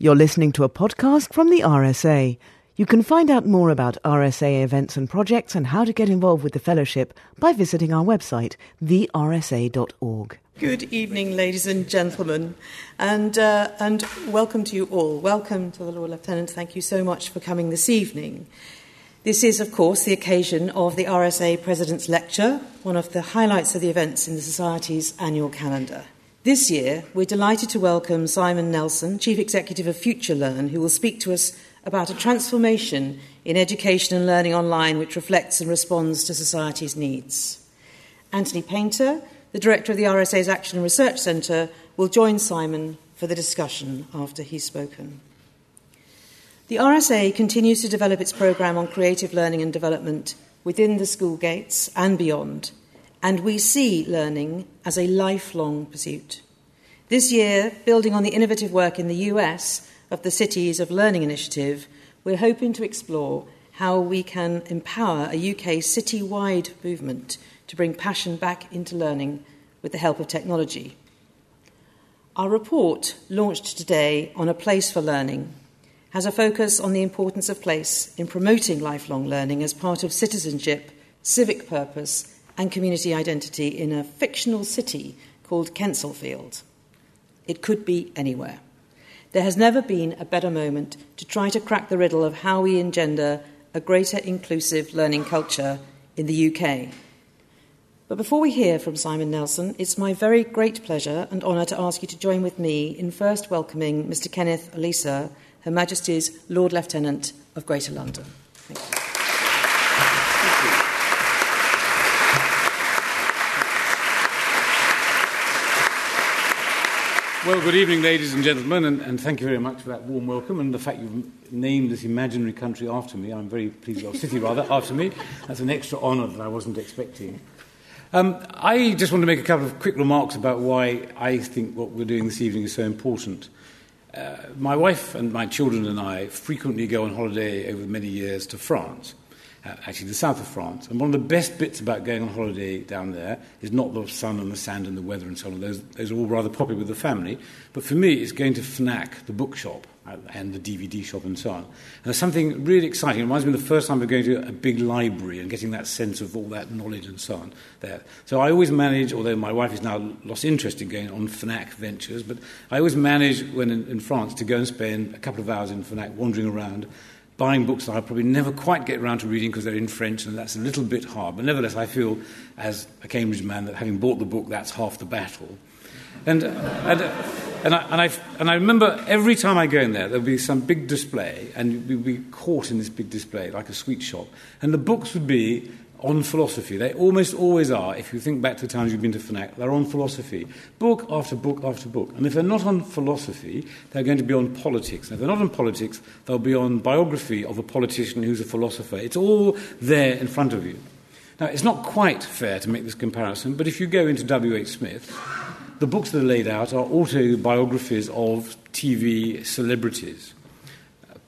You're listening to a podcast from the RSA. You can find out more about RSA events and projects and how to get involved with the fellowship by visiting our website, thersa.org. Good evening, ladies and gentlemen, and, uh, and welcome to you all. Welcome to the Lord Lieutenant. Thank you so much for coming this evening. This is, of course, the occasion of the RSA President's Lecture, one of the highlights of the events in the Society's annual calendar. This year, we're delighted to welcome Simon Nelson, Chief Executive of FutureLearn, who will speak to us about a transformation in education and learning online which reflects and responds to society's needs. Anthony Painter, the Director of the RSA's Action and Research Centre, will join Simon for the discussion after he's spoken. The RSA continues to develop its programme on creative learning and development within the school gates and beyond and we see learning as a lifelong pursuit. This year, building on the innovative work in the US of the Cities of Learning initiative, we're hoping to explore how we can empower a UK city wide movement to bring passion back into learning with the help of technology. Our report, launched today on A Place for Learning, has a focus on the importance of place in promoting lifelong learning as part of citizenship, civic purpose, and community identity in a fictional city called Kensallfield. It could be anywhere. There has never been a better moment to try to crack the riddle of how we engender a greater inclusive learning culture in the UK. But before we hear from Simon Nelson, it's my very great pleasure and honour to ask you to join with me in first welcoming Mr. Kenneth Olisa, Her Majesty's Lord Lieutenant of Greater London. Thank you. Well, good evening, ladies and gentlemen, and, and, thank you very much for that warm welcome and the fact you've named this imaginary country after me. I'm very pleased, or city rather, after me. That's an extra honour that I wasn't expecting. Um, I just want to make a couple of quick remarks about why I think what we're doing this evening is so important. Uh, my wife and my children and I frequently go on holiday over many years to France uh, actually the south of France. And one of the best bits about going on holiday down there is not the sun and the sand and the weather and so on. Those, those are all rather popular with the family. But for me, it's going to Fnac, the bookshop, and the DVD shop and so on. And there's something really exciting. It reminds me of the first time of going to a big library and getting that sense of all that knowledge and so on there. So I always manage, although my wife has now lost interest in going on Fnac ventures, but I always manage when in, in France to go and spend a couple of hours in Fnac wandering around buying books that I'll probably never quite get around to reading because they're in French, and that's a little bit hard. But nevertheless, I feel, as a Cambridge man, that having bought the book, that's half the battle. And, uh, and, uh, and, I, and, I, and I remember every time I go in there, there'll be some big display, and we'd be caught in this big display, like a sweet shop. And the books would be on philosophy. They almost always are, if you think back to the times you've been to Fnac, they're on philosophy. Book after book after book. And if they're not on philosophy, they're going to be on politics. And if they're not on politics, they'll be on biography of a politician who's a philosopher. It's all there in front of you. Now, it's not quite fair to make this comparison, but if you go into W.H. Smith, the books that are laid out are autobiographies of TV celebrities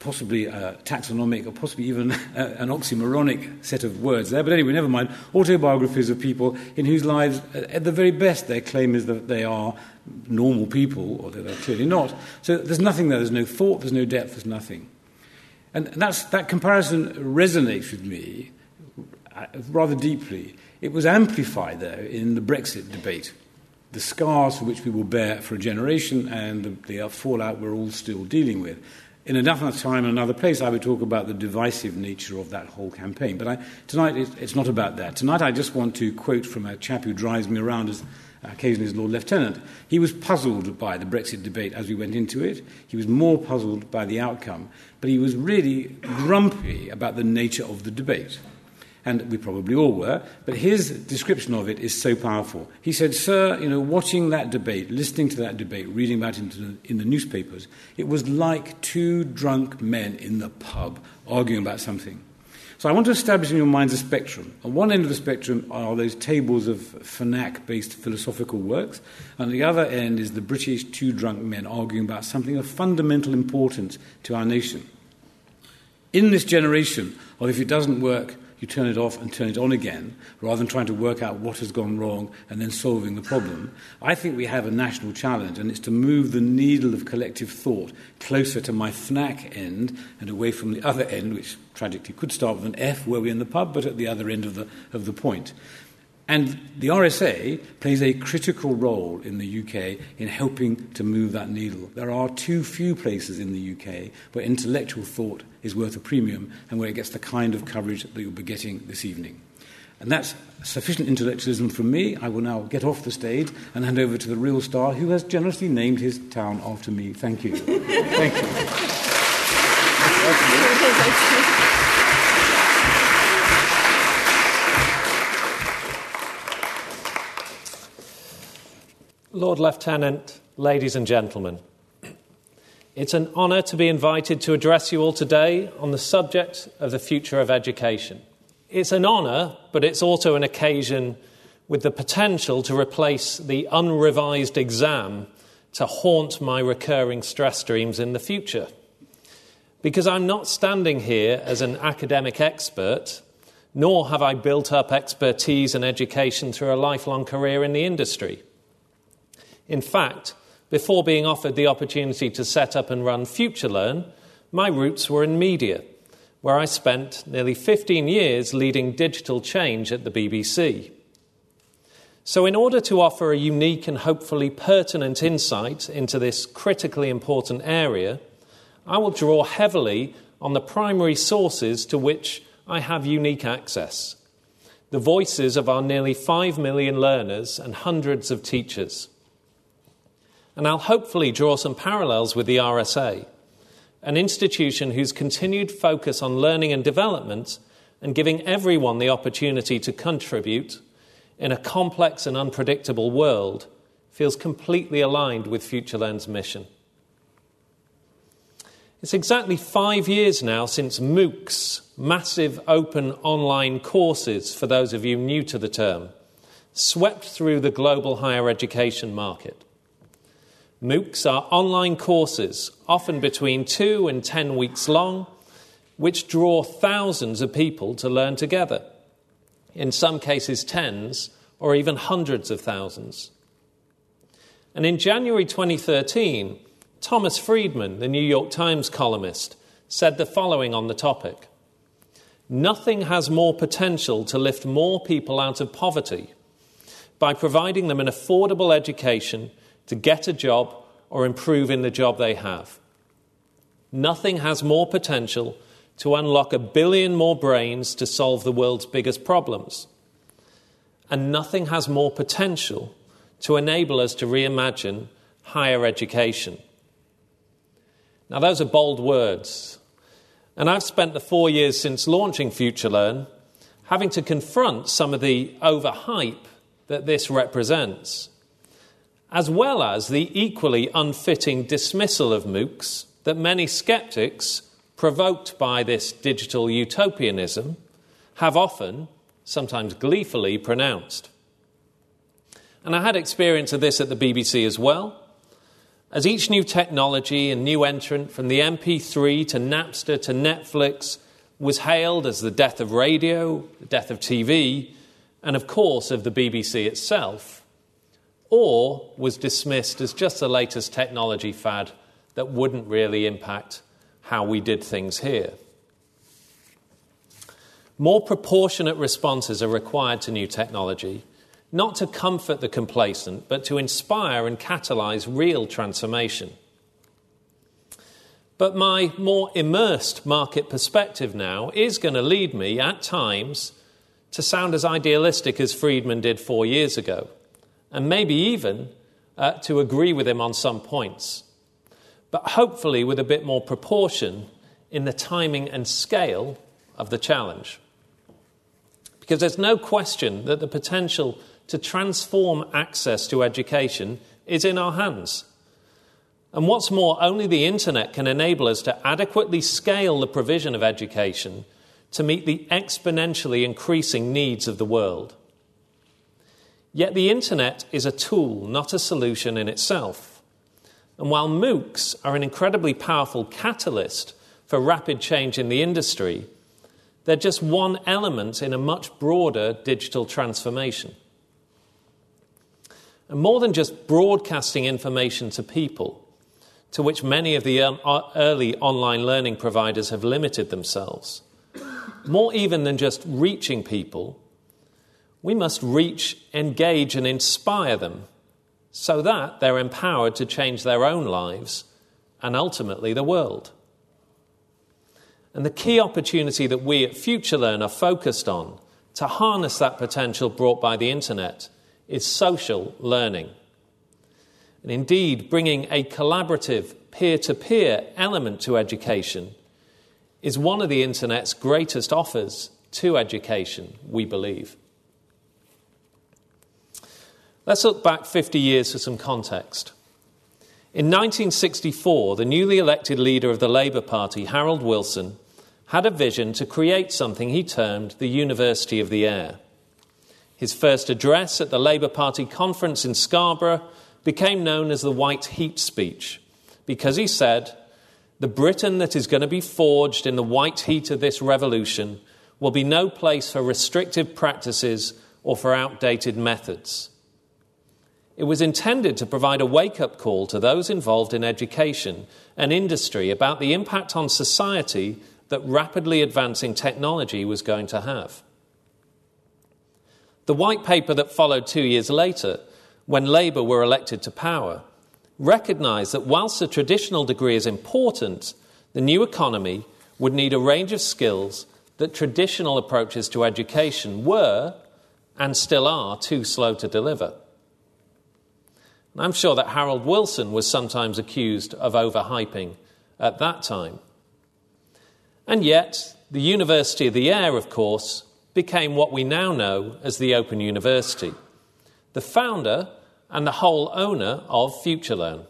possibly a taxonomic or possibly even an oxymoronic set of words there. But anyway, never mind. Autobiographies of people in whose lives, at the very best, their claim is that they are normal people, that they're clearly not. So there's nothing there. There's no thought, there's no depth, there's nothing. And that's, that comparison resonates with me uh, rather deeply. It was amplified, though, in the Brexit debate. The scars for which we will bear for a generation and the, the fallout we're all still dealing with in another time, in another place, I would talk about the divisive nature of that whole campaign. But I, tonight, it, it's not about that. Tonight, I just want to quote from a chap who drives me around as uh, occasionally as Lord Lieutenant. He was puzzled by the Brexit debate as we went into it. He was more puzzled by the outcome. But he was really grumpy about the nature of the debate and we probably all were, but his description of it is so powerful. He said, Sir, you know, watching that debate, listening to that debate, reading about it in the, newspapers, it was like two drunk men in the pub arguing about something. So I want to establish in your minds a spectrum. On one end of the spectrum are those tables of Fnac based philosophical works, and the other end is the British two drunk men arguing about something of fundamental importance to our nation. In this generation of if it doesn't work, you turn it off and turn it on again, rather than trying to work out what has gone wrong and then solving the problem. I think we have a national challenge, and it's to move the needle of collective thought closer to my FNAC end and away from the other end, which tragically could start with an F where we're in the pub, but at the other end of the, of the point. And the RSA plays a critical role in the UK in helping to move that needle. There are too few places in the UK where intellectual thought is worth a premium and where it gets the kind of coverage that you'll be getting this evening. And that's sufficient intellectualism from me. I will now get off the stage and hand over to the real star who has generously named his town after me. Thank you. Thank you. Lord Lieutenant, ladies and gentlemen, it's an honour to be invited to address you all today on the subject of the future of education. It's an honour, but it's also an occasion with the potential to replace the unrevised exam to haunt my recurring stress dreams in the future. Because I'm not standing here as an academic expert, nor have I built up expertise and education through a lifelong career in the industry. In fact, before being offered the opportunity to set up and run FutureLearn, my roots were in media, where I spent nearly 15 years leading digital change at the BBC. So, in order to offer a unique and hopefully pertinent insight into this critically important area, I will draw heavily on the primary sources to which I have unique access the voices of our nearly 5 million learners and hundreds of teachers and I'll hopefully draw some parallels with the RSA, an institution whose continued focus on learning and development and giving everyone the opportunity to contribute in a complex and unpredictable world feels completely aligned with FutureLearn's mission. It's exactly five years now since MOOCs, massive open online courses for those of you new to the term, swept through the global higher education market. MOOCs are online courses, often between two and ten weeks long, which draw thousands of people to learn together, in some cases, tens or even hundreds of thousands. And in January 2013, Thomas Friedman, the New York Times columnist, said the following on the topic Nothing has more potential to lift more people out of poverty by providing them an affordable education to get a job or improve in the job they have. Nothing has more potential to unlock a billion more brains to solve the world's biggest problems. And nothing has more potential to enable us to reimagine higher education. Now, those are bold words. And I've spent the four years since launching FutureLearn having to confront some of the overhype that this represents as well as the equally unfitting dismissal of MOOCs that many skeptics, provoked by this digital utopianism, have often, sometimes gleefully, pronounced. And I had experience of this at the BBC as well. As each new technology and new entrant, from the MP3 to Napster to Netflix, was hailed as the death of radio, the death of TV, and of course of the BBC itself, or was dismissed as just the latest technology fad that wouldn't really impact how we did things here. More proportionate responses are required to new technology, not to comfort the complacent, but to inspire and catalyze real transformation. But my more immersed market perspective now is going to lead me, at times, to sound as idealistic as Friedman did four years ago and maybe even uh, to agree with him on some points, but hopefully with a bit more proportion in the timing and scale of the challenge. Because there's no question that the potential to transform access to education is in our hands. And what's more, only the internet can enable us to adequately scale the provision of education to meet the exponentially increasing needs of the world. Yet the internet is a tool, not a solution in itself. And while MOOCs are an incredibly powerful catalyst for rapid change in the industry, They're just one element in a much broader digital transformation. And more than just broadcasting information to people, to which many of the uh, early online learning providers have limited themselves, more even than just reaching people, we must reach, engage, and inspire them so that they're empowered to change their own lives and ultimately the world. And the key opportunity that we at FutureLearn are focused on to harness that potential brought by the internet is social learning. And indeed, bringing a collaborative, peer to peer element to education is one of the internet's greatest offers to education, we believe. Let's look back 50 years for some context. In 1964, the newly elected leader of the Labour Party, Harold Wilson, had a vision to create something he termed the University of the Air. His first address at the Labour Party conference in Scarborough became known as the White Heat speech because he said, The Britain that is going to be forged in the white heat of this revolution will be no place for restrictive practices or for outdated methods. It was intended to provide a wake up call to those involved in education and industry about the impact on society that rapidly advancing technology was going to have. The white paper that followed two years later, when Labour were elected to power, recognised that whilst a traditional degree is important, the new economy would need a range of skills that traditional approaches to education were, and still are, too slow to deliver. I'm sure that Harold Wilson was sometimes accused of overhyping at that time. And yet, the University of the Air, of course, became what we now know as the Open University, the founder and the whole owner of FutureLearn.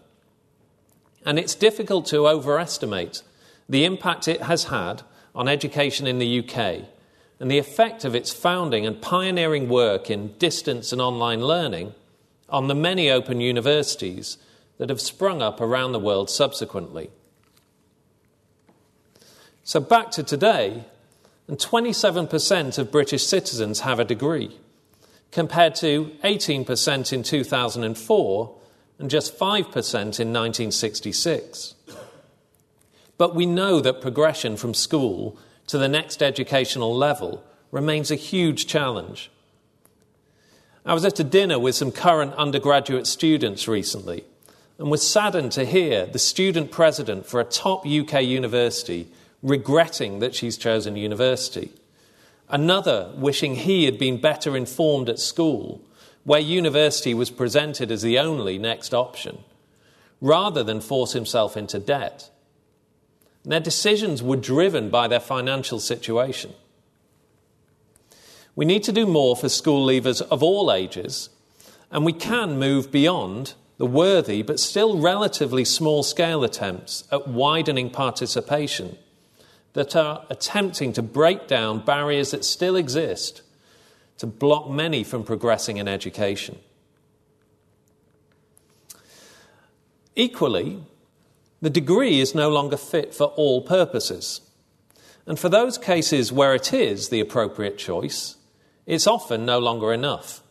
And it's difficult to overestimate the impact it has had on education in the UK and the effect of its founding and pioneering work in distance and online learning on the many open universities that have sprung up around the world subsequently. So, back to today, and 27% of British citizens have a degree, compared to 18% in 2004 and just 5% in 1966. But we know that progression from school to the next educational level remains a huge challenge. I was at a dinner with some current undergraduate students recently and was saddened to hear the student president for a top UK university regretting that she's chosen university. Another wishing he had been better informed at school, where university was presented as the only next option, rather than force himself into debt. Their decisions were driven by their financial situation. We need to do more for school leavers of all ages, and we can move beyond the worthy but still relatively small scale attempts at widening participation that are attempting to break down barriers that still exist to block many from progressing in education. Equally, the degree is no longer fit for all purposes. And for those cases where it is the appropriate choice, it's often no longer enough.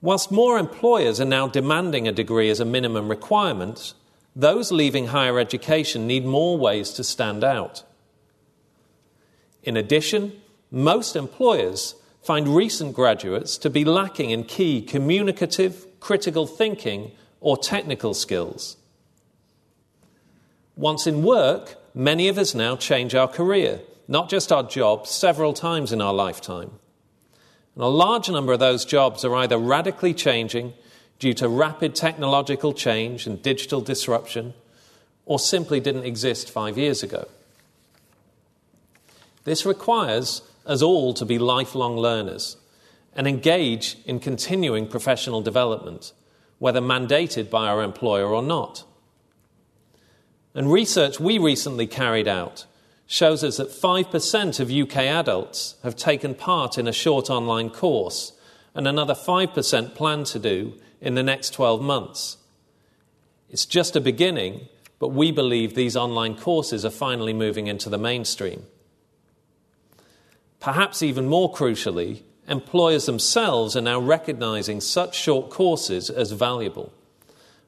Whilst more employers are now demanding a degree as a minimum requirement, those leaving higher education need more ways to stand out. In addition, most employers find recent graduates to be lacking in key communicative, critical thinking, or technical skills. Once in work, many of us now change our career, not just our jobs, several times in our lifetime. And a large number of those jobs are either radically changing due to rapid technological change and digital disruption, or simply didn't exist five years ago. This requires us all to be lifelong learners and engage in continuing professional development, whether mandated by our employer or not. And research we recently carried out shows us that 5% of UK adults have taken part in a short online course, and another 5% plan to do in the next 12 months. It's just a beginning, but we believe these online courses are finally moving into the mainstream. Perhaps even more crucially, employers themselves are now recognizing such short courses as valuable.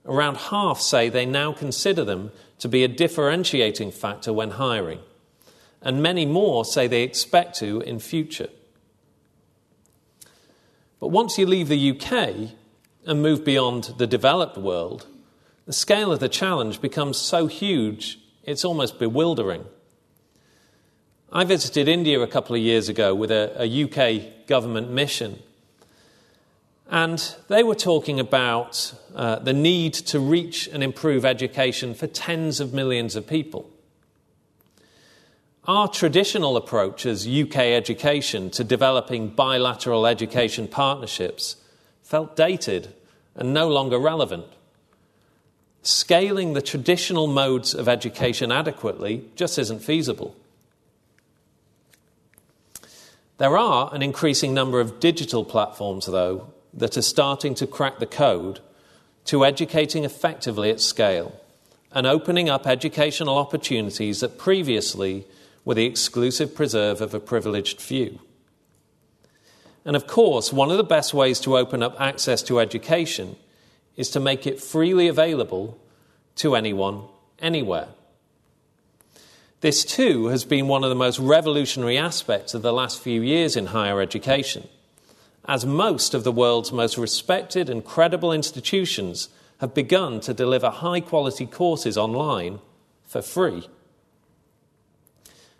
Around half say they now consider them to be a differentiating factor when hiring, and many more say they expect to in future. But once you leave the UK and move beyond the developed world, the scale of the challenge becomes so huge it's almost bewildering. I visited India a couple of years ago with a, a UK government mission. And they were talking about uh, the need to reach and improve education for tens of millions of people. Our traditional approach as UK education to developing bilateral education partnerships felt dated and no longer relevant. Scaling the traditional modes of education adequately just isn't feasible. There are an increasing number of digital platforms, though, that are starting to crack the code to educating effectively at scale and opening up educational opportunities that previously were the exclusive preserve of a privileged few. And of course, one of the best ways to open up access to education is to make it freely available to anyone, anywhere. This, too, has been one of the most revolutionary aspects of the last few years in higher education, as most of the world's most respected and credible institutions have begun to deliver high quality courses online for free.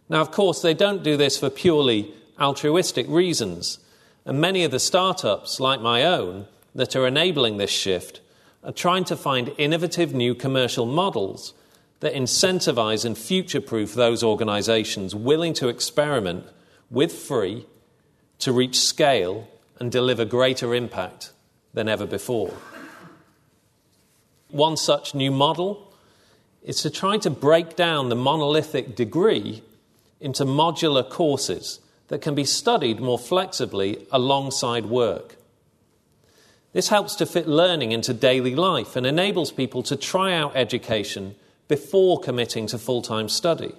Now, of course, they don't do this for purely altruistic reasons, and many of the startups, like my own, that are enabling this shift are trying to find innovative new commercial models that incentivize and future proof those organizations willing to experiment with free to reach scale and deliver greater impact than ever before. One such new model is to try to break down the monolithic degree into modular courses that can be studied more flexibly alongside work. This helps to fit learning into daily life and enables people to try out education before committing to full time study,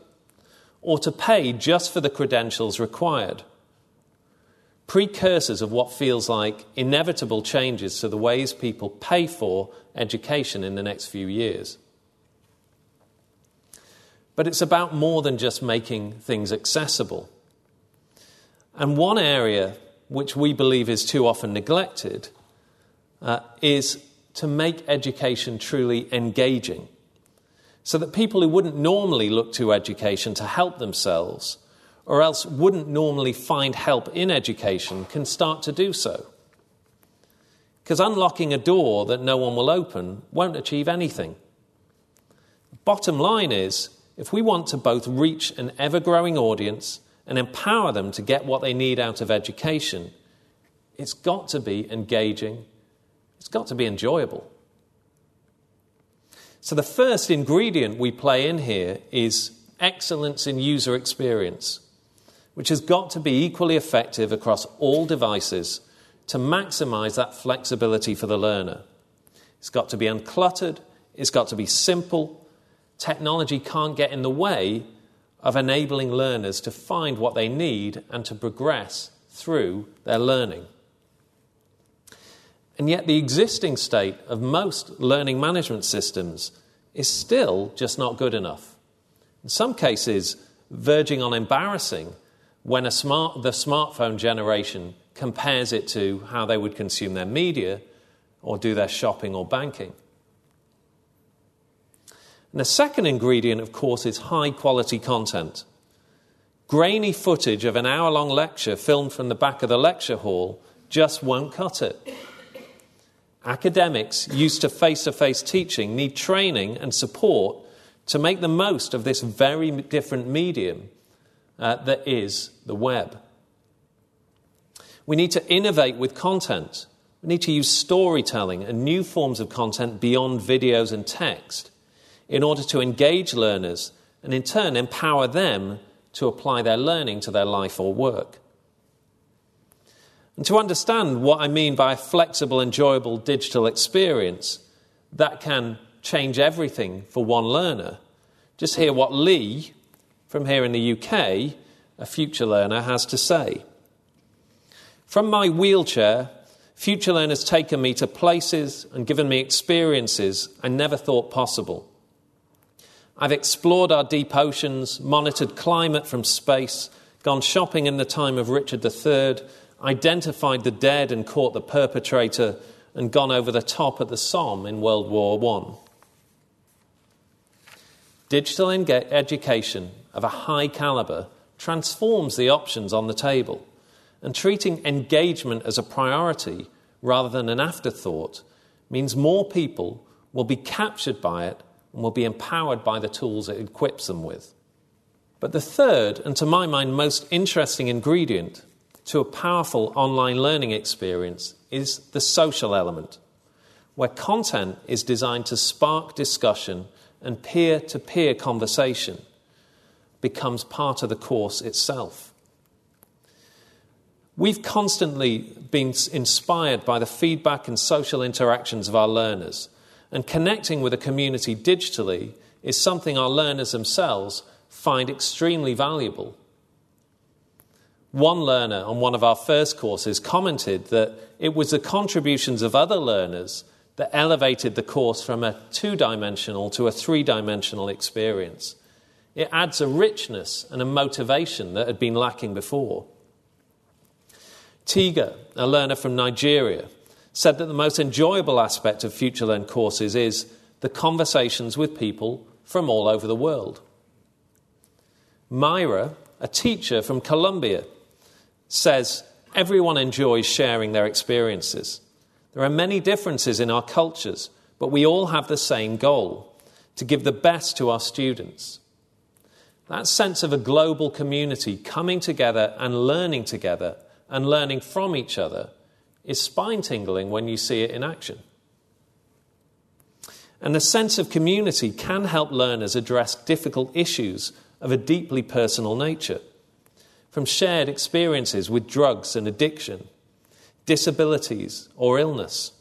or to pay just for the credentials required. Precursors of what feels like inevitable changes to the ways people pay for education in the next few years. But it's about more than just making things accessible. And one area which we believe is too often neglected uh, is to make education truly engaging. So that people who wouldn't normally look to education to help themselves, or else wouldn't normally find help in education, can start to do so. Because unlocking a door that no one will open won't achieve anything. Bottom line is if we want to both reach an ever growing audience and empower them to get what they need out of education, it's got to be engaging, it's got to be enjoyable. So, the first ingredient we play in here is excellence in user experience, which has got to be equally effective across all devices to maximize that flexibility for the learner. It's got to be uncluttered, it's got to be simple, technology can't get in the way of enabling learners to find what they need and to progress through their learning. And yet, the existing state of most learning management systems is still just not good enough. In some cases, verging on embarrassing when smart, the smartphone generation compares it to how they would consume their media or do their shopping or banking. And the second ingredient, of course, is high quality content. Grainy footage of an hour long lecture filmed from the back of the lecture hall just won't cut it. Academics used to face to face teaching need training and support to make the most of this very different medium uh, that is the web. We need to innovate with content. We need to use storytelling and new forms of content beyond videos and text in order to engage learners and in turn empower them to apply their learning to their life or work. And to understand what I mean by a flexible, enjoyable digital experience that can change everything for one learner, just hear what Lee from here in the UK a future learner has to say. From my wheelchair, Future Learn has taken me to places and given me experiences I never thought possible. I've explored our deep oceans, monitored climate from space, gone shopping in the time of Richard III, identified the dead and caught the perpetrator, and gone over the top at the Somme in World War I. Digital education of a high calibre transforms the options on the table, and treating engagement as a priority rather than an afterthought means more people will be captured by it and will be empowered by the tools it equips them with. But the third, and to my mind most interesting ingredient to a powerful online learning experience is the social element, where content is designed to spark discussion and peer to peer conversation becomes part of the course itself. We've constantly been inspired by the feedback and social interactions of our learners, and connecting with a community digitally is something our learners themselves find extremely valuable. One learner on one of our first courses commented that it was the contributions of other learners that elevated the course from a two dimensional to a three dimensional experience. It adds a richness and a motivation that had been lacking before. Tiga, a learner from Nigeria, said that the most enjoyable aspect of FutureLearn courses is the conversations with people from all over the world. Myra, a teacher from Colombia, says everyone enjoys sharing their experiences. There are many differences in our cultures, but we all have the same goal to give the best to our students. That sense of a global community coming together and learning together and learning from each other is spine tingling when you see it in action. And the sense of community can help learners address difficult issues of a deeply personal nature, from shared experiences with drugs and addiction, disabilities, or illness.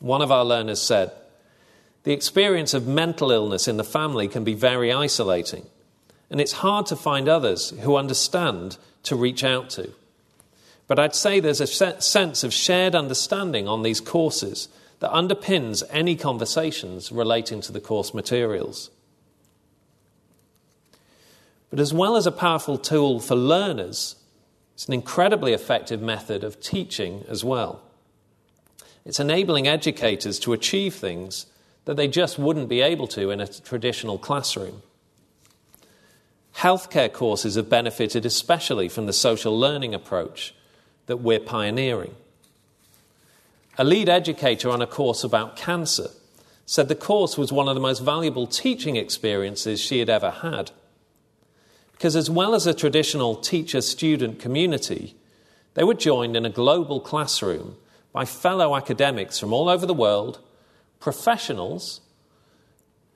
One of our learners said, The experience of mental illness in the family can be very isolating, and it's hard to find others who understand to reach out to. But I'd say there's a sense of shared understanding on these courses that underpins any conversations relating to the course materials. But as well as a powerful tool for learners, it's an incredibly effective method of teaching as well. It's enabling educators to achieve things that they just wouldn't be able to in a traditional classroom. Healthcare courses have benefited especially from the social learning approach that we're pioneering. A lead educator on a course about cancer said the course was one of the most valuable teaching experiences she had ever had. Because, as well as a traditional teacher student community, they were joined in a global classroom by fellow academics from all over the world, professionals,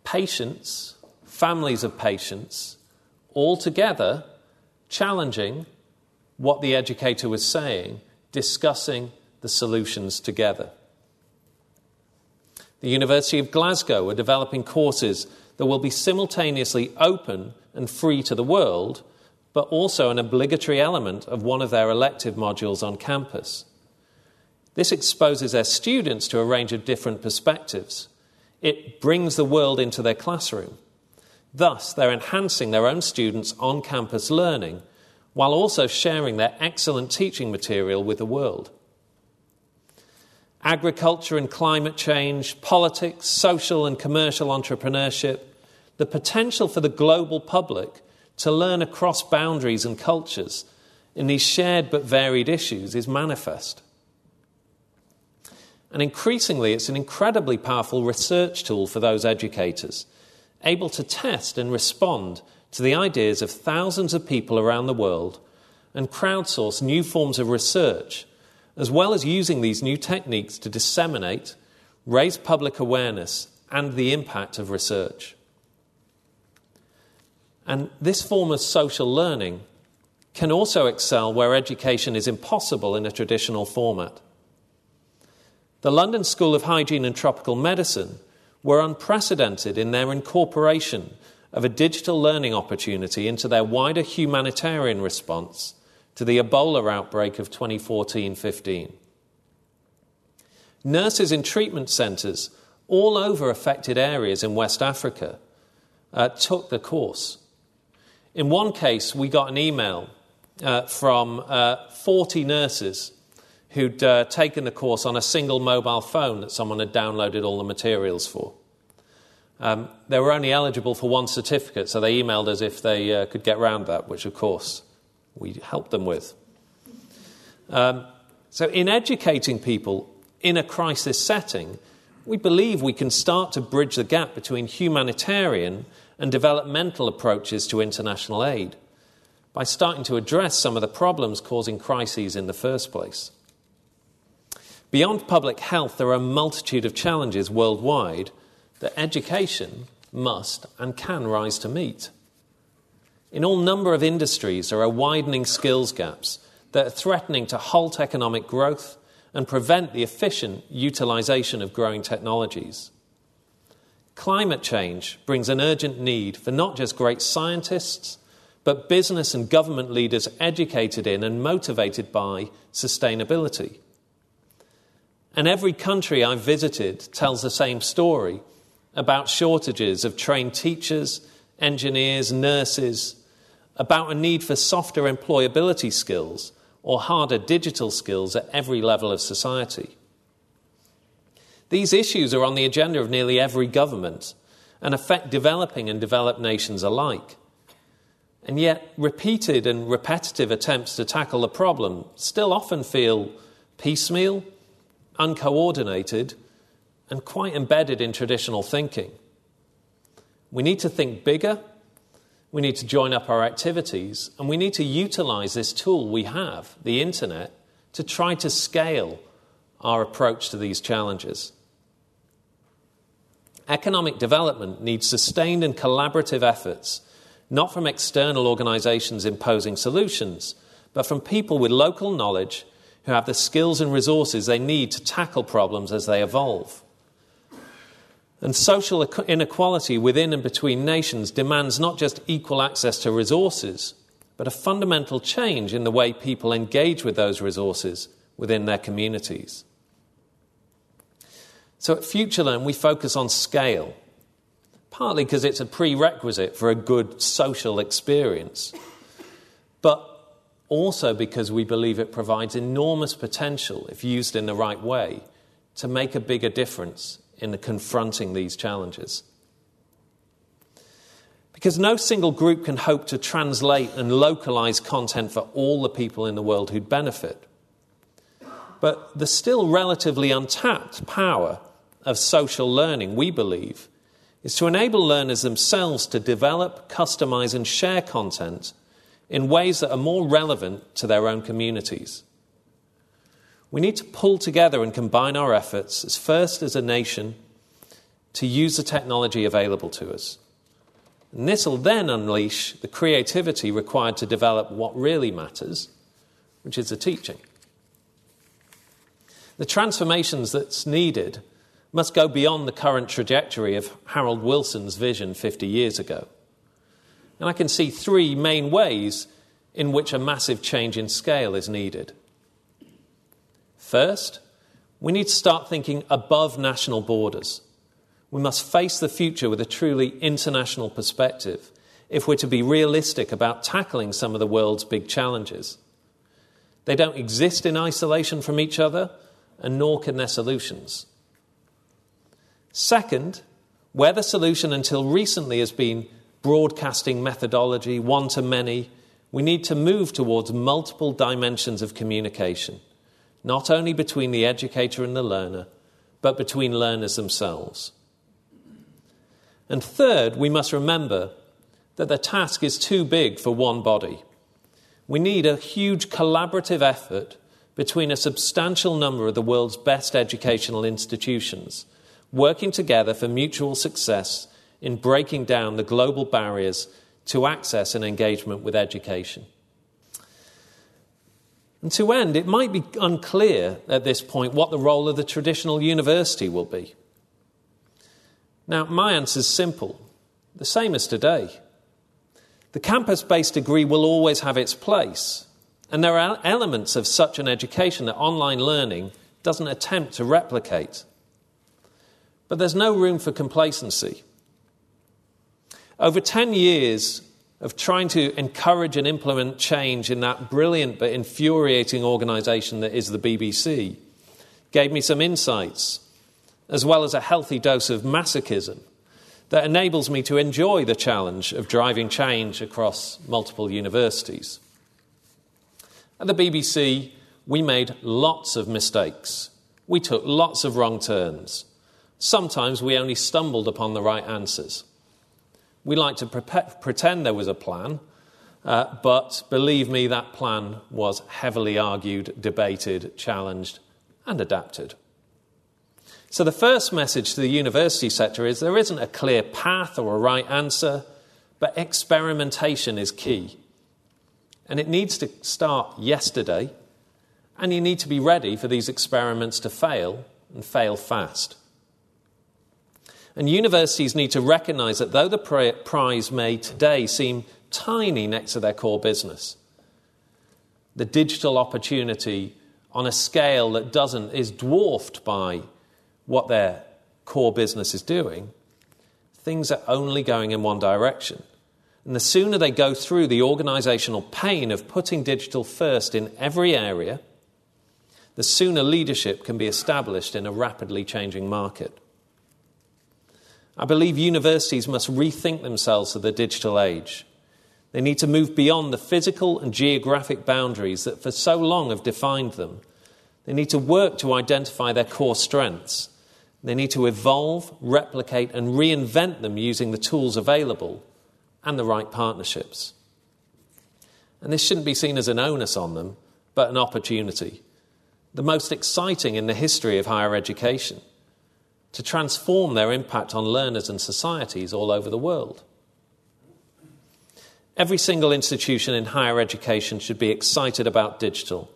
patients, families of patients, all together challenging what the educator was saying, discussing the solutions together. The University of Glasgow are developing courses that will be simultaneously open and free to the world, but also an obligatory element of one of their elective modules on campus. This exposes their students to a range of different perspectives. It brings the world into their classroom. Thus, they're enhancing their own students' on campus learning while also sharing their excellent teaching material with the world. Agriculture and climate change, politics, social and commercial entrepreneurship, the potential for the global public to learn across boundaries and cultures in these shared but varied issues is manifest. And increasingly, it's an incredibly powerful research tool for those educators, able to test and respond to the ideas of thousands of people around the world and crowdsource new forms of research, as well as using these new techniques to disseminate, raise public awareness, and the impact of research. And this form of social learning can also excel where education is impossible in a traditional format. The London School of Hygiene and Tropical Medicine were unprecedented in their incorporation of a digital learning opportunity into their wider humanitarian response to the Ebola outbreak of 2014 15. Nurses in treatment centres all over affected areas in West Africa uh, took the course. In one case, we got an email uh, from uh, 40 nurses who'd uh, taken the course on a single mobile phone that someone had downloaded all the materials for. Um, they were only eligible for one certificate, so they emailed us if they uh, could get around that, which of course we helped them with. Um, so, in educating people in a crisis setting, we believe we can start to bridge the gap between humanitarian and developmental approaches to international aid by starting to address some of the problems causing crises in the first place. Beyond public health, there are a multitude of challenges worldwide that education must and can rise to meet. In all number of industries, there are widening skills gaps that are threatening to halt economic growth and prevent the efficient utilization of growing technologies. Climate change brings an urgent need for not just great scientists, but business and government leaders educated in and motivated by sustainability. And every country I've visited tells the same story about shortages of trained teachers, engineers, nurses, about a need for softer employability skills or harder digital skills at every level of society. These issues are on the agenda of nearly every government and affect developing and developed nations alike. And yet, repeated and repetitive attempts to tackle the problem still often feel piecemeal, uncoordinated, and quite embedded in traditional thinking. We need to think bigger, we need to join up our activities, and we need to utilize this tool we have, the internet, to try to scale our approach to these challenges. Economic development needs sustained and collaborative efforts, not from external organizations imposing solutions, but from people with local knowledge who have the skills and resources they need to tackle problems as they evolve. And social inequality within and between nations demands not just equal access to resources, but a fundamental change in the way people engage with those resources within their communities. So at FutureLearn, we focus on scale, partly because it's a prerequisite for a good social experience, but also because we believe it provides enormous potential, if used in the right way, to make a bigger difference in confronting these challenges. Because no single group can hope to translate and localize content for all the people in the world who'd benefit. But the still relatively untapped power of social learning, we believe, is to enable learners themselves to develop, customize, and share content in ways that are more relevant to their own communities. We need to pull together and combine our efforts, as first as a nation, to use the technology available to us. And this will then unleash the creativity required to develop what really matters, which is the teaching. The transformations that's needed must go beyond the current trajectory of Harold Wilson's vision 50 years ago. And I can see three main ways in which a massive change in scale is needed. First, we need to start thinking above national borders. We must face the future with a truly international perspective if we're to be realistic about tackling some of the world's big challenges. They don't exist in isolation from each other, and nor can their solutions. Second, where the solution until recently has been broadcasting methodology, one to many, we need to move towards multiple dimensions of communication not only between the educator and the learner, but between learners themselves. And third, we must remember that the task is too big for one body. We need a huge collaborative effort between a substantial number of the world's best educational institutions, working together for mutual success in breaking down the global barriers to access and engagement with education. And to end, it might be unclear at this point what the role of the traditional university will be. Now, my answer is simple the same as today. The campus based degree will always have its place, and there are elements of such an education that online learning doesn't attempt to replicate. But there's no room for complacency. Over 10 years of trying to encourage and implement change in that brilliant but infuriating organisation that is the BBC gave me some insights, as well as a healthy dose of masochism that enables me to enjoy the challenge of driving change across multiple universities. At the BBC, we made lots of mistakes. We took lots of wrong turns. Sometimes we only stumbled upon the right answers. We like to pre- pretend there was a plan, uh, but believe me, that plan was heavily argued, debated, challenged, and adapted. So, the first message to the university sector is there isn't a clear path or a right answer, but experimentation is key. And it needs to start yesterday, and you need to be ready for these experiments to fail and fail fast. And universities need to recognize that though the prize may today seem tiny next to their core business, the digital opportunity on a scale that doesn't is dwarfed by what their core business is doing, things are only going in one direction. And the sooner they go through the organizational pain of putting digital first in every area, the sooner leadership can be established in a rapidly changing market. I believe universities must rethink themselves for the digital age. They need to move beyond the physical and geographic boundaries that for so long have defined them. They need to work to identify their core strengths they need to evolve, replicate, and reinvent them using the tools available and the right partnerships. And this shouldn't be seen as an onus on them, but an opportunity. The most exciting in the history of higher education to transform their impact on learners and societies all over the world. Every single institution in higher education should be excited about digital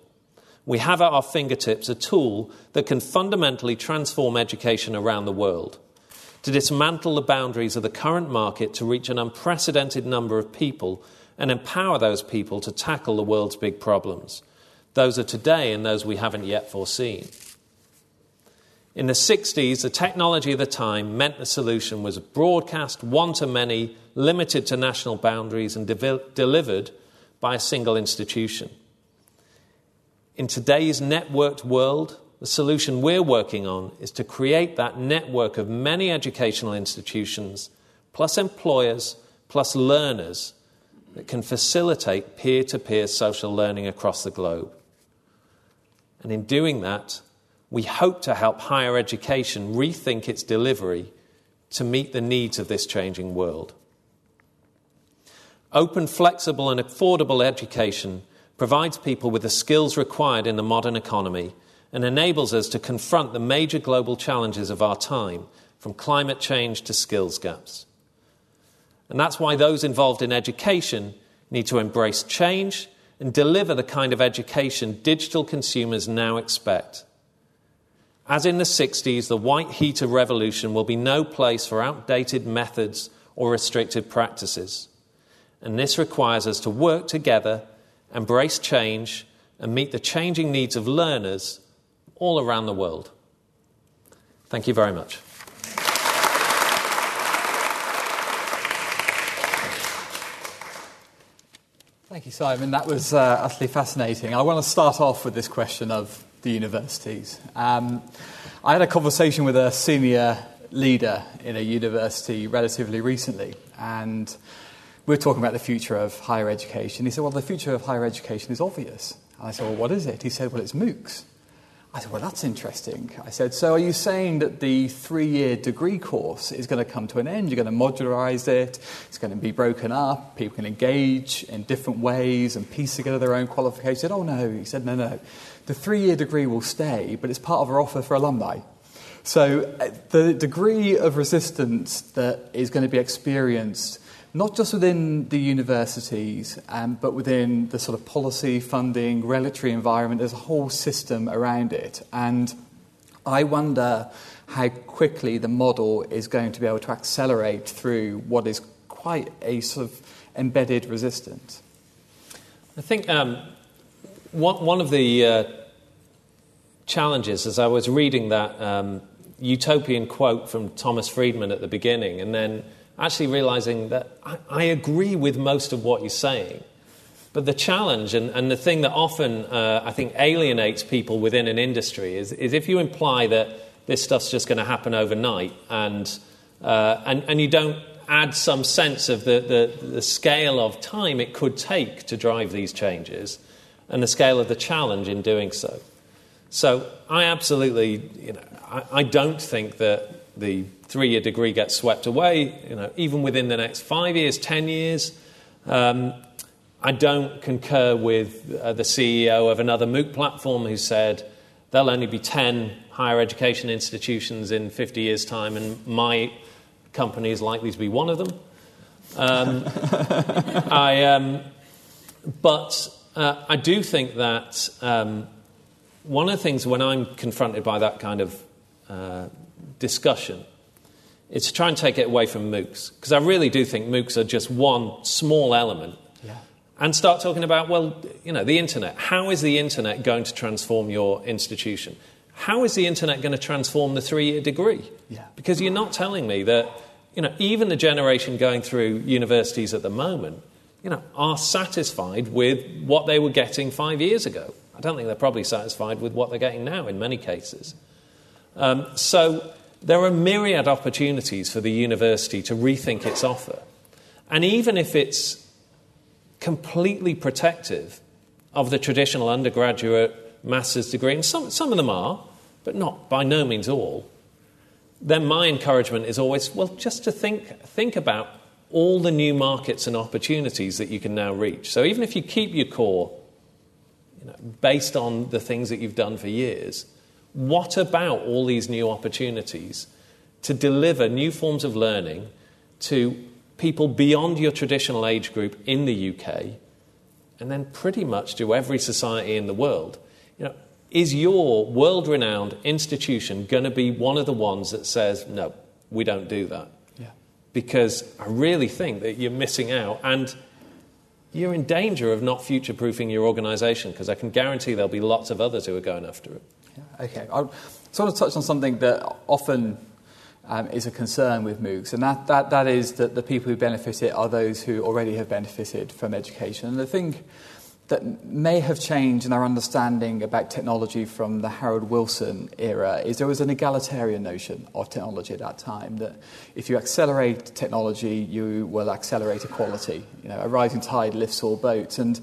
we have at our fingertips a tool that can fundamentally transform education around the world, to dismantle the boundaries of the current market to reach an unprecedented number of people and empower those people to tackle the world's big problems, those of today and those we haven't yet foreseen. In the 60s, the technology of the time meant the solution was broadcast one to many, limited to national boundaries, and de- delivered by a single institution. In today's networked world, the solution we're working on is to create that network of many educational institutions, plus employers, plus learners, that can facilitate peer to peer social learning across the globe. And in doing that, we hope to help higher education rethink its delivery to meet the needs of this changing world. Open, flexible, and affordable education provides people with the skills required in the modern economy and enables us to confront the major global challenges of our time, from climate change to skills gaps. And that's why those involved in education need to embrace change and deliver the kind of education digital consumers now expect. As in the 60s, the white heat of revolution will be no place for outdated methods or restrictive practices. And this requires us to work together embrace change, and meet the changing needs of learners all around the world. Thank you very much. Thank you, Simon. That was uh, utterly fascinating. I want to start off with this question of the universities. Um, I had a conversation with a senior leader in a university relatively recently, and we are talking about the future of higher education. He said, Well, the future of higher education is obvious. And I said, Well, what is it? He said, Well, it's MOOCs. I said, Well, that's interesting. I said, So are you saying that the three year degree course is going to come to an end? You're going to modularize it, it's going to be broken up, people can engage in different ways and piece together their own qualifications? Said, oh, no. He said, No, no. The three year degree will stay, but it's part of our offer for alumni. So uh, the degree of resistance that is going to be experienced not just within the universities, um, but within the sort of policy, funding, regulatory environment. There's a whole system around it. And I wonder how quickly the model is going to be able to accelerate through what is quite a sort of embedded resistance. I think um, one, one of the uh, challenges as I was reading that um, utopian quote from Thomas Friedman at the beginning, and then actually realizing that I, I agree with most of what he's saying. But the challenge and, and the thing that often uh, I think alienates people within an industry is, is if you imply that this stuff's just going to happen overnight and, uh, and, and you don't add some sense of the, the, the scale of time it could take to drive these changes and the scale of the challenge in doing so. So I absolutely, you know, I, I don't think that the three-year degree gets swept away. You know, even within the next five years, ten years. Um, I don't concur with uh, the CEO of another MOOC platform who said there'll only be 10 higher education institutions in 50 years' time, and my company is likely to be one of them. Um, I, um, but uh, I do think that um, one of the things when I'm confronted by that kind of uh, discussion is to try and take it away from MOOCs, because I really do think MOOCs are just one small element and start talking about, well, you know, the internet. How is the internet going to transform your institution? How is the internet going to transform the three year degree? Yeah. Because you're not telling me that, you know, even the generation going through universities at the moment, you know, are satisfied with what they were getting five years ago. I don't think they're probably satisfied with what they're getting now in many cases. Um, so there are myriad opportunities for the university to rethink its offer. And even if it's completely protective of the traditional undergraduate master's degree, and some, some of them are, but not by no means all, then my encouragement is always, well, just to think, think about all the new markets and opportunities that you can now reach. So even if you keep your core you know, based on the things that you've done for years, what about all these new opportunities to deliver new forms of learning to people beyond your traditional age group in the UK, and then pretty much to every society in the world. You know, is your world renowned institution going to be one of the ones that says, no, we don't do that? Because I really think that you're missing out and you're in danger of not future proofing your organisation because I can guarantee there'll be lots of others who are going after it. Okay. I sort of touched on something that often um, is a concern with MOOCs, and that, that, that is that the people who benefit it are those who already have benefited from education. And the thing that may have changed in our understanding about technology from the Harold Wilson era is there was an egalitarian notion of technology at that time that if you accelerate technology, you will accelerate equality. You know, a rising tide lifts all boats. And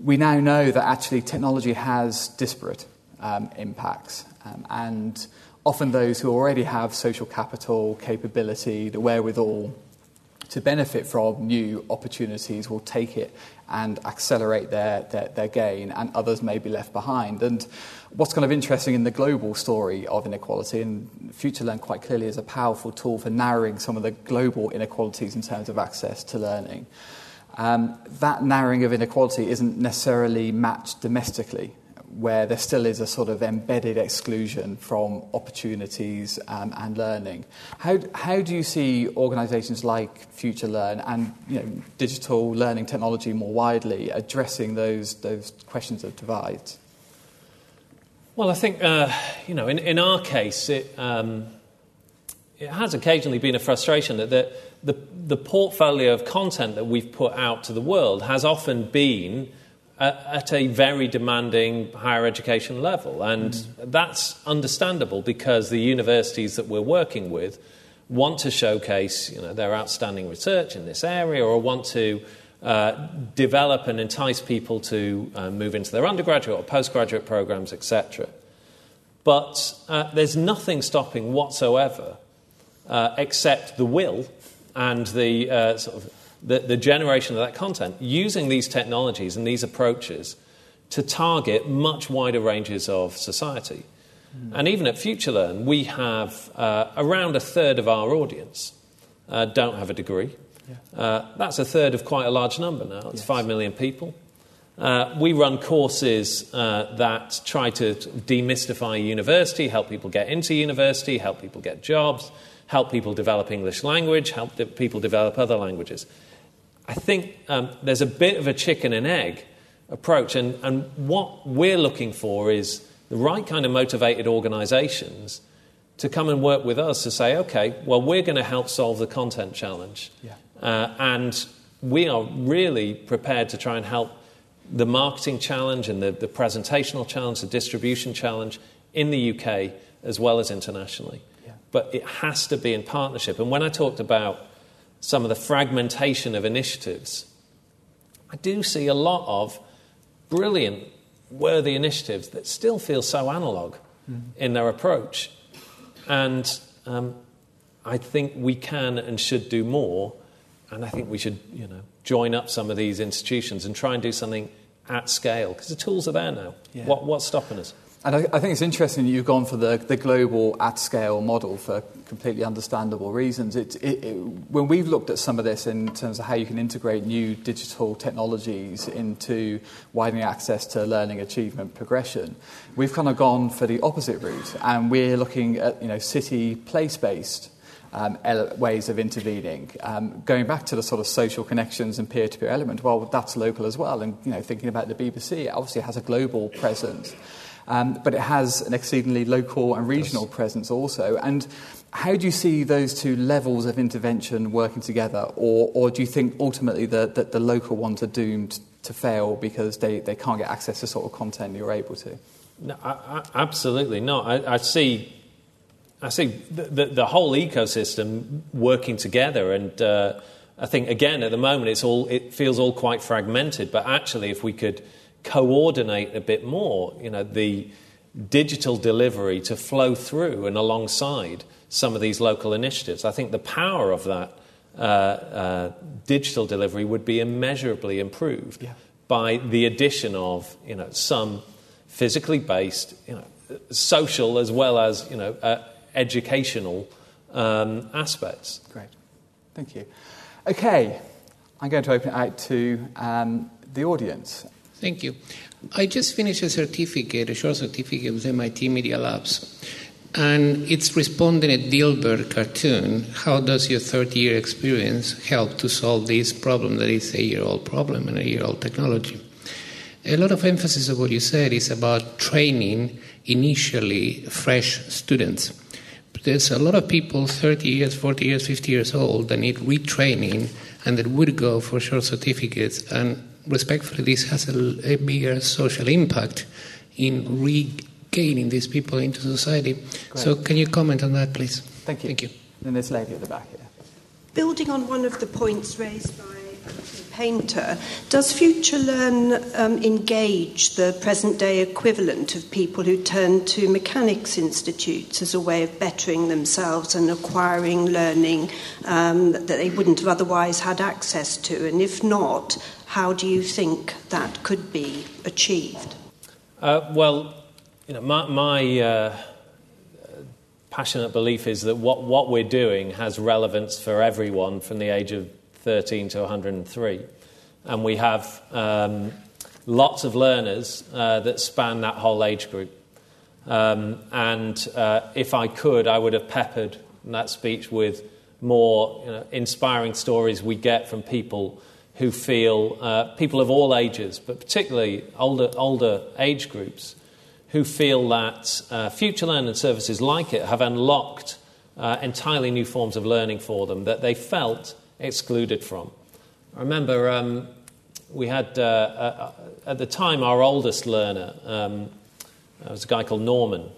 we now know that actually technology has disparate um, impacts. Um, and often those who already have social capital, capability, the wherewithal to benefit from new opportunities will take it and accelerate their, their, their, gain, and others may be left behind. And what's kind of interesting in the global story of inequality, and FutureLearn quite clearly is a powerful tool for narrowing some of the global inequalities in terms of access to learning. Um, that narrowing of inequality isn't necessarily matched domestically where there still is a sort of embedded exclusion from opportunities um, and learning. How, how do you see organisations like FutureLearn and you know, digital learning technology more widely addressing those, those questions of divides? Well, I think, uh, you know, in, in our case, it, um, it has occasionally been a frustration that the, the, the portfolio of content that we've put out to the world has often been at a very demanding higher education level. And mm. that's understandable because the universities that we're working with want to showcase you know, their outstanding research in this area or want to uh, develop and entice people to uh, move into their undergraduate or postgraduate programs, etc. But uh, there's nothing stopping whatsoever uh, except the will and the uh, sort of the, the generation of that content using these technologies and these approaches to target much wider ranges of society. Mm. And even at FutureLearn, we have uh, around a third of our audience uh, don't have a degree. Yeah. Uh, that's a third of quite a large number now. It's yes. 5 million people. Uh, we run courses uh, that try to demystify university, help people get into university, help people get jobs, help people develop English language, help de- people develop other languages. I think um, there's a bit of a chicken and egg approach, and, and what we're looking for is the right kind of motivated organizations to come and work with us to say, okay, well, we're going to help solve the content challenge. Yeah. Uh, and we are really prepared to try and help the marketing challenge and the, the presentational challenge, the distribution challenge in the UK as well as internationally. Yeah. But it has to be in partnership. And when I talked about some of the fragmentation of initiatives, I do see a lot of brilliant, worthy initiatives that still feel so analog in their approach. And um, I think we can and should do more. And I think we should, you know, join up some of these institutions and try and do something at scale because the tools are there now. Yeah. What, what's stopping us? And I, I think it's interesting that you've gone for the, the global at scale model for completely understandable reasons. It, it, it, when we've looked at some of this in terms of how you can integrate new digital technologies into widening access to learning achievement progression, we've kind of gone for the opposite route. And we're looking at you know, city place based um, ele- ways of intervening. Um, going back to the sort of social connections and peer-to-peer element, well, that's local as well. And you know, thinking about the BBC, it obviously has a global presence, um, but it has an exceedingly local and regional presence also. And how do you see those two levels of intervention working together, or, or do you think ultimately that the, the local ones are doomed to fail because they, they can't get access to sort of content you're able to? No, I, I, absolutely not. I, I see I see the, the, the, whole ecosystem working together, and uh, I think again at the moment it's all it feels all quite fragmented. But actually, if we could coordinate a bit more, you know, the digital delivery to flow through and alongside some of these local initiatives, I think the power of that uh, uh, digital delivery would be immeasurably improved yeah. by the addition of you know some physically based, you know, social as well as you know. Uh, educational um, aspects. Great, thank you. Okay, I'm going to open it out to um, the audience. Thank you. I just finished a certificate, a short certificate with MIT Media Labs, and it's responding a Dilbert cartoon. How does your 30 year experience help to solve this problem that is a year old problem and a year old technology? A lot of emphasis of what you said is about training initially fresh students there's a lot of people 30 years, 40 years, 50 years old that need retraining and that would go for short certificates. And respectfully, this has a, a bigger social impact in regaining these people into society. Great. So, can you comment on that, please? Thank you. Thank you. And this lady at the back here. Building on one of the points raised by the Painter, does FutureLearn um, engage the present day equivalent of people who turn to mechanics institutes as a way of bettering themselves and acquiring learning um, that they wouldn't have otherwise had access to? And if not, how do you think that could be achieved? Uh, well, you know, my, my uh, passionate belief is that what, what we're doing has relevance for everyone from the age of 13 to 103. And we have um, lots of learners uh, that span that whole age group. Um, and uh, if I could, I would have peppered that speech with more you know, inspiring stories we get from people who feel, uh, people of all ages, but particularly older, older age groups, who feel that uh, future learning services like it have unlocked uh, entirely new forms of learning for them that they felt excluded from. I remember um, we had, uh, uh, at the time, our oldest learner um, was a guy called Norman.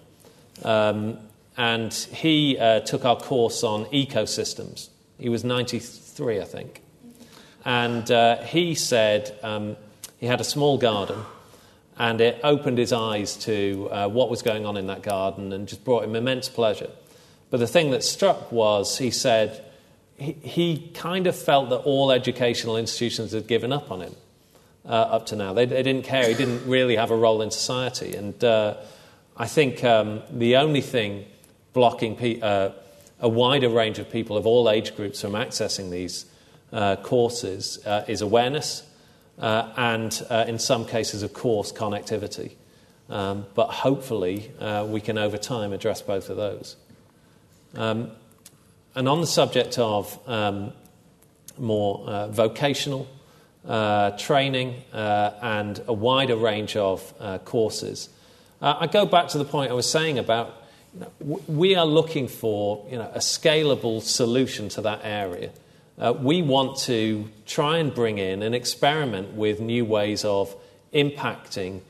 Um, and he uh, took our course on ecosystems. He was 93, I think. And uh, he said um, he had a small garden, and it opened his eyes to uh, what was going on in that garden and just brought him immense pleasure. But the thing that struck was he said, he, kind of felt that all educational institutions had given up on him uh, up to now. They, they, didn't care. He didn't really have a role in society. And uh, I think um, the only thing blocking pe- uh, a wider range of people of all age groups from accessing these uh, courses uh, is awareness uh, and, in some cases, of course, connectivity. Um, but hopefully, we can over time address both of those. Um, and on the subject of um, more uh, vocational uh, training uh, and a wider range of uh, courses, uh, I go back to the point I was saying about you know, we are looking for you know, a scalable solution to that area. Uh, we want to try and bring in and experiment with new ways of impacting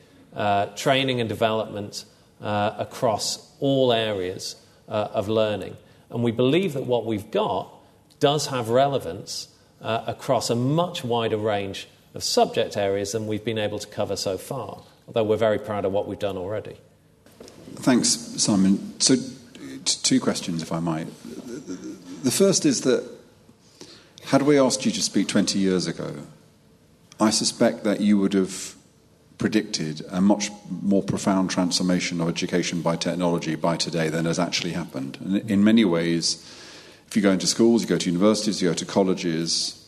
training and development across all areas of learning. And we believe that what we've got does have relevance uh, across a much wider range of subject areas than we've been able to cover so far, although we're very proud of what we've done already. Thanks, Simon. So, two questions, if I might. The first is that had we asked you to speak 20 years ago, I suspect that you would have predicted a much more profound transformation of education by technology by today than has actually happened. And in many ways, if you go into schools, you go to universities, you go to colleges,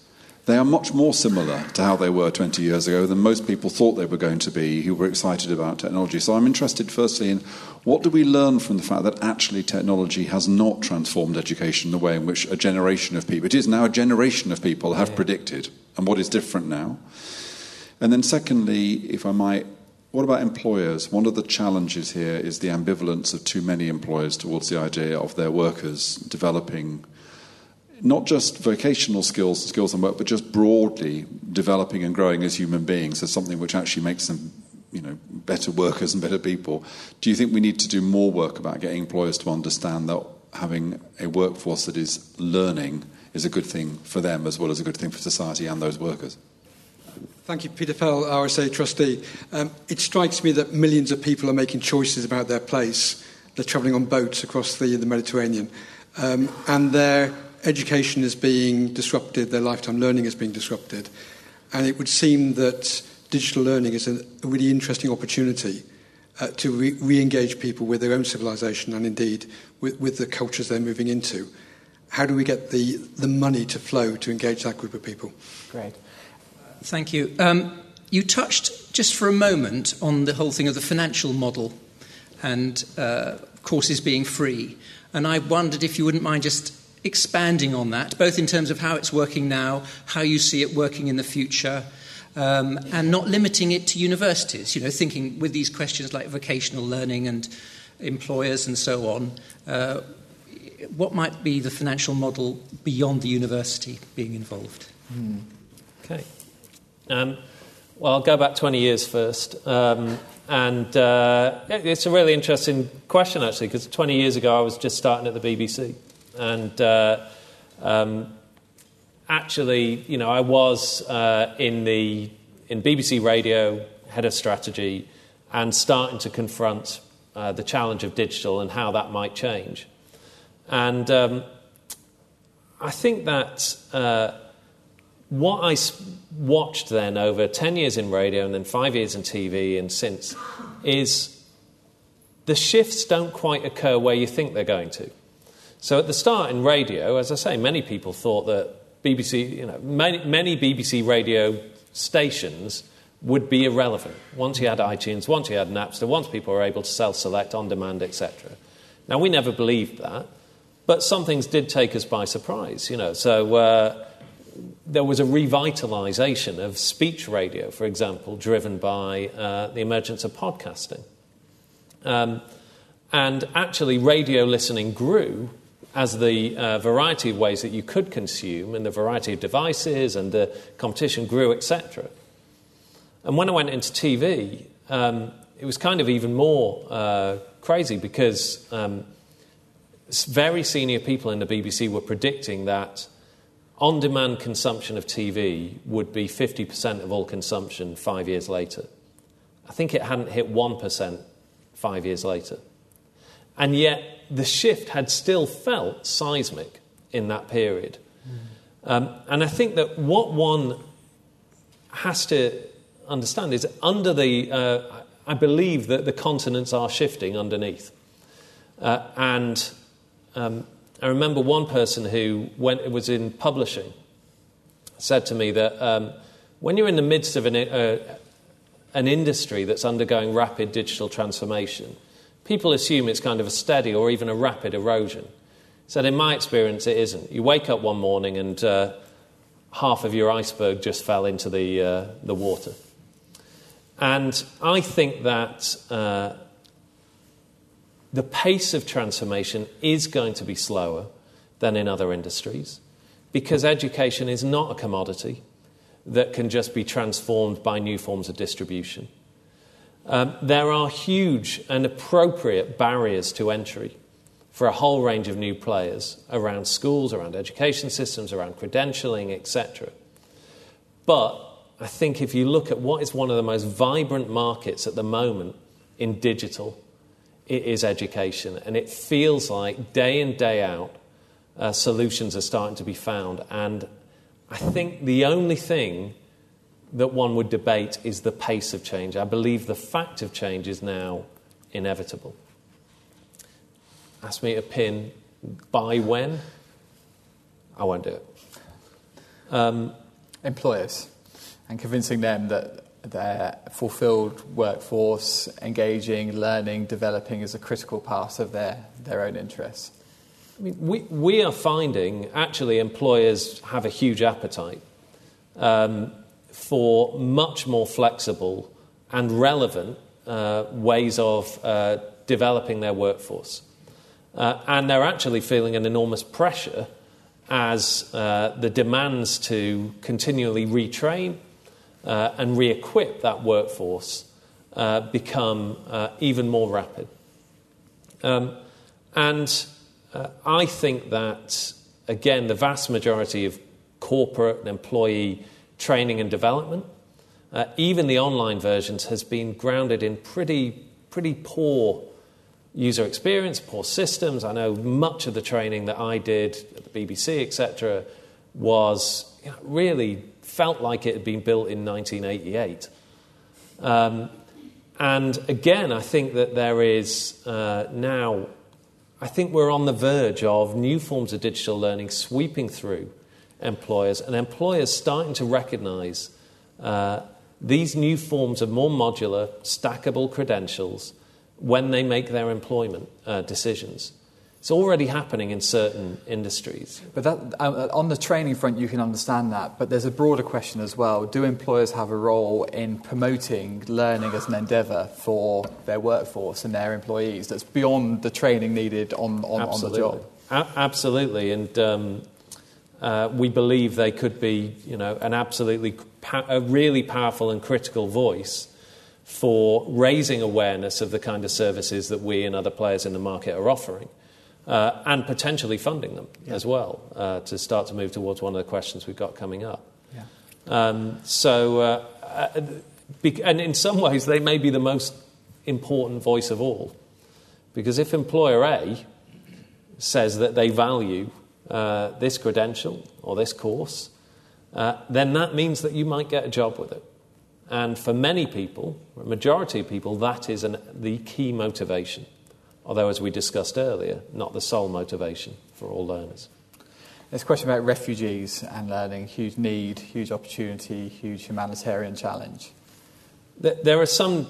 they are much more similar to how they were 20 years ago than most people thought they were going to be who were excited about technology. So I'm interested, firstly, in what do we learn from the fact that actually technology has not transformed education the way in which a generation of people, it is now a generation of people, have yeah. predicted, and what is different now? And then, secondly, if I might, what about employers? One of the challenges here is the ambivalence of too many employers towards the idea of their workers developing not just vocational skills, skills and work, but just broadly developing and growing as human beings as something which actually makes them you know, better workers and better people. Do you think we need to do more work about getting employers to understand that having a workforce that is learning is a good thing for them as well as a good thing for society and those workers? Thank you, Peter Fell, RSA trustee. Um, it strikes me that millions of people are making choices about their place. They're travelling on boats across the, the Mediterranean, um, and their education is being disrupted, their lifetime learning is being disrupted. And it would seem that digital learning is a, really interesting opportunity uh, to re engage people with their own civilization and indeed with, with the cultures they're moving into. How do we get the, the money to flow to engage that group of people? Great. Thank you. Um, you touched just for a moment on the whole thing of the financial model and uh, courses being free. And I wondered if you wouldn't mind just expanding on that, both in terms of how it's working now, how you see it working in the future, um, and not limiting it to universities. You know, thinking with these questions like vocational learning and employers and so on, uh, what might be the financial model beyond the university being involved? Mm. Okay. Um, well, I'll go back 20 years first. Um, and uh, it's a really interesting question, actually, because 20 years ago I was just starting at the BBC. And uh, um, actually, you know, I was uh, in the in BBC Radio, head of strategy, and starting to confront uh, the challenge of digital and how that might change. And um, I think that uh, what I watched then over 10 years in radio and then five years in TV and since is the shifts don't quite occur where you think they're going to. So at the start in radio, as I say, many people thought that BBC, you know, many, many BBC radio stations would be irrelevant once you had iTunes, once you had Napster, once people were able to self select on demand, etc. Now, we never believed that, but some things did take us by surprise, you know. So, uh, there was a revitalization of speech radio, for example, driven by uh, the emergence of podcasting. Um, and actually, radio listening grew as the uh, variety of ways that you could consume and the variety of devices and the competition grew, etc. And when I went into TV, um, it was kind of even more uh, crazy because um, very senior people in the BBC were predicting that on demand consumption of TV would be 50% of all consumption five years later. I think it hadn't hit 1% five years later. And yet, the shift had still felt seismic in that period. Mm. Um, and I think that what one has to understand is under the, uh, I believe that the continents are shifting underneath. Uh, and um, I remember one person who went, was in publishing said to me that um, when you're in the midst of an, uh, an industry that's undergoing rapid digital transformation, people assume it's kind of a steady or even a rapid erosion. said, in my experience, it isn't. You wake up one morning and uh, half of your iceberg just fell into the, uh, the water. And I think that uh, the pace of transformation is going to be slower than in other industries because education is not a commodity that can just be transformed by new forms of distribution. Um, there are huge and appropriate barriers to entry for a whole range of new players around schools, around education systems, around credentialing, etc. But I think if you look at what is one of the most vibrant markets at the moment in digital, it is education. And it feels like day in, day out, uh, solutions are starting to be found. And I think the only thing that one would debate is the pace of change. I believe the fact of change is now inevitable. Ask me to pin by when, I won't do it. Um, Employers and convincing them that their fulfilled workforce, engaging, learning, developing is a critical part of their, their own interests. I mean, we, we are finding actually employers have a huge appetite um, for much more flexible and relevant uh, ways of uh, developing their workforce. Uh, and they're actually feeling an enormous pressure as uh, the demands to continually retrain uh, and re equip that workforce uh, become even more rapid. Um, and I think that, again, the vast majority of corporate and employee training and development, uh, even the online versions, has been grounded in pretty, pretty poor user experience, poor systems. I know much of the training that I did at the BBC, etc., was you know, really felt like it had been built in 1988. Um, and again, I think that there is uh, now I think we're on the verge of new forms of digital learning sweeping through employers, and employers starting to recognize uh, these new forms of more modular, stackable credentials when they make their employment uh, decisions. It's already happening in certain industries. But that, uh, on the training front, you can understand that. But there's a broader question as well. Do employers have a role in promoting learning as an endeavour for their workforce and their employees that's beyond the training needed on, on, on the job? A- absolutely. And um, uh, we believe they could be you know, an absolutely, pa- a really powerful and critical voice for raising awareness of the kind of services that we and other players in the market are offering uh, and potentially funding them yeah. as well uh, to start to move towards one of the questions we've got coming up. Yeah. Um, so, uh, uh and in some ways, they may be the most important voice of all. Because if employer A says that they value uh, this credential or this course, uh, then that means that you might get a job with it. And for many people, a majority of people, that is an, the key motivation although, as we discussed earlier, not the sole motivation for all learners. There's a question about refugees and learning. Huge need, huge opportunity, huge humanitarian challenge. There are some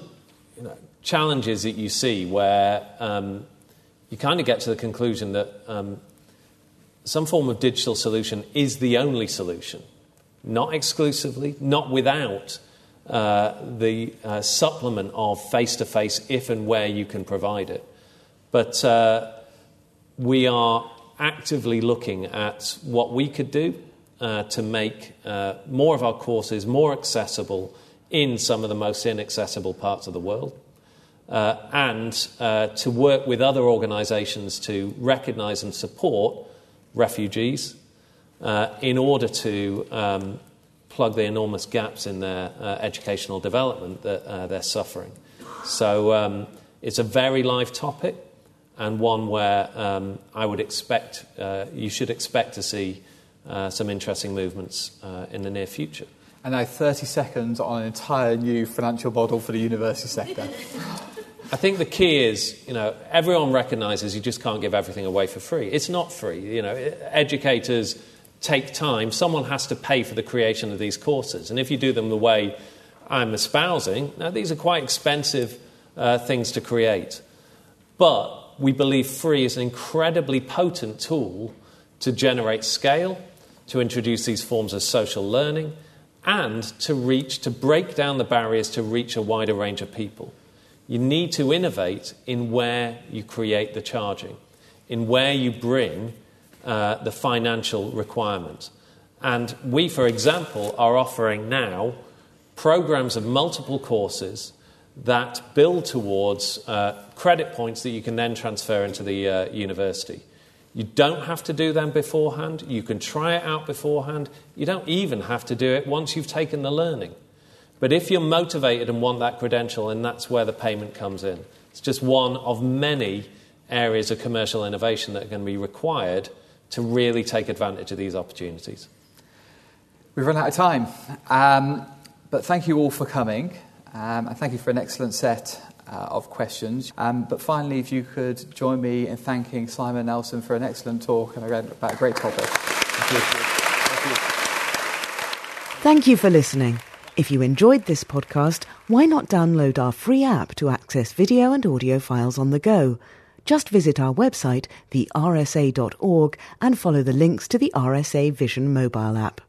you know, challenges that you see where um, you kind of get to the conclusion that um, some form of digital solution is the only solution, not exclusively, not without uh, the uh, supplement of face to face if and where you can provide it. But uh, we are actively looking at what we could do uh, to make uh, more of our courses more accessible in some of the most inaccessible parts of the world. Uh, and to work with other organizations to recognize and support refugees uh, in order to um, plug the enormous gaps in their educational development that they're suffering. So um, it's a very live topic and one where um, I would expect, uh, you should expect to see uh, some interesting movements uh, in the near future. And now 30 seconds on an entire new financial model for the university sector. I think the key is, you know, everyone recognises you just can't give everything away for free. It's not free. You know, educators take time. Someone has to pay for the creation of these courses. And if you do them the way I'm espousing, now these are quite expensive uh, things to create. But we believe free is an incredibly potent tool to generate scale, to introduce these forms of social learning, and to reach, to break down the barriers to reach a wider range of people. You need to innovate in where you create the charging, in where you bring uh, the financial requirement. And we, for example, are offering now programs of multiple courses that build towards uh, credit points that you can then transfer into the uh, university. You don't have to do them beforehand. You can try it out beforehand. You don't even have to do it once you've taken the learning. But if you're motivated and want that credential, and that's where the payment comes in. It's just one of many areas of commercial innovation that are going to be required to really take advantage of these opportunities. We've run out of time. Um, but thank you all for coming. Um, and thank you for an excellent set uh, of questions. Um, but finally, if you could join me in thanking Simon Nelson for an excellent talk and about a great topic. Thank you. Thank you. Thank you for listening. If you enjoyed this podcast, why not download our free app to access video and audio files on the go? Just visit our website, thersa.org, and follow the links to the RSA Vision mobile app.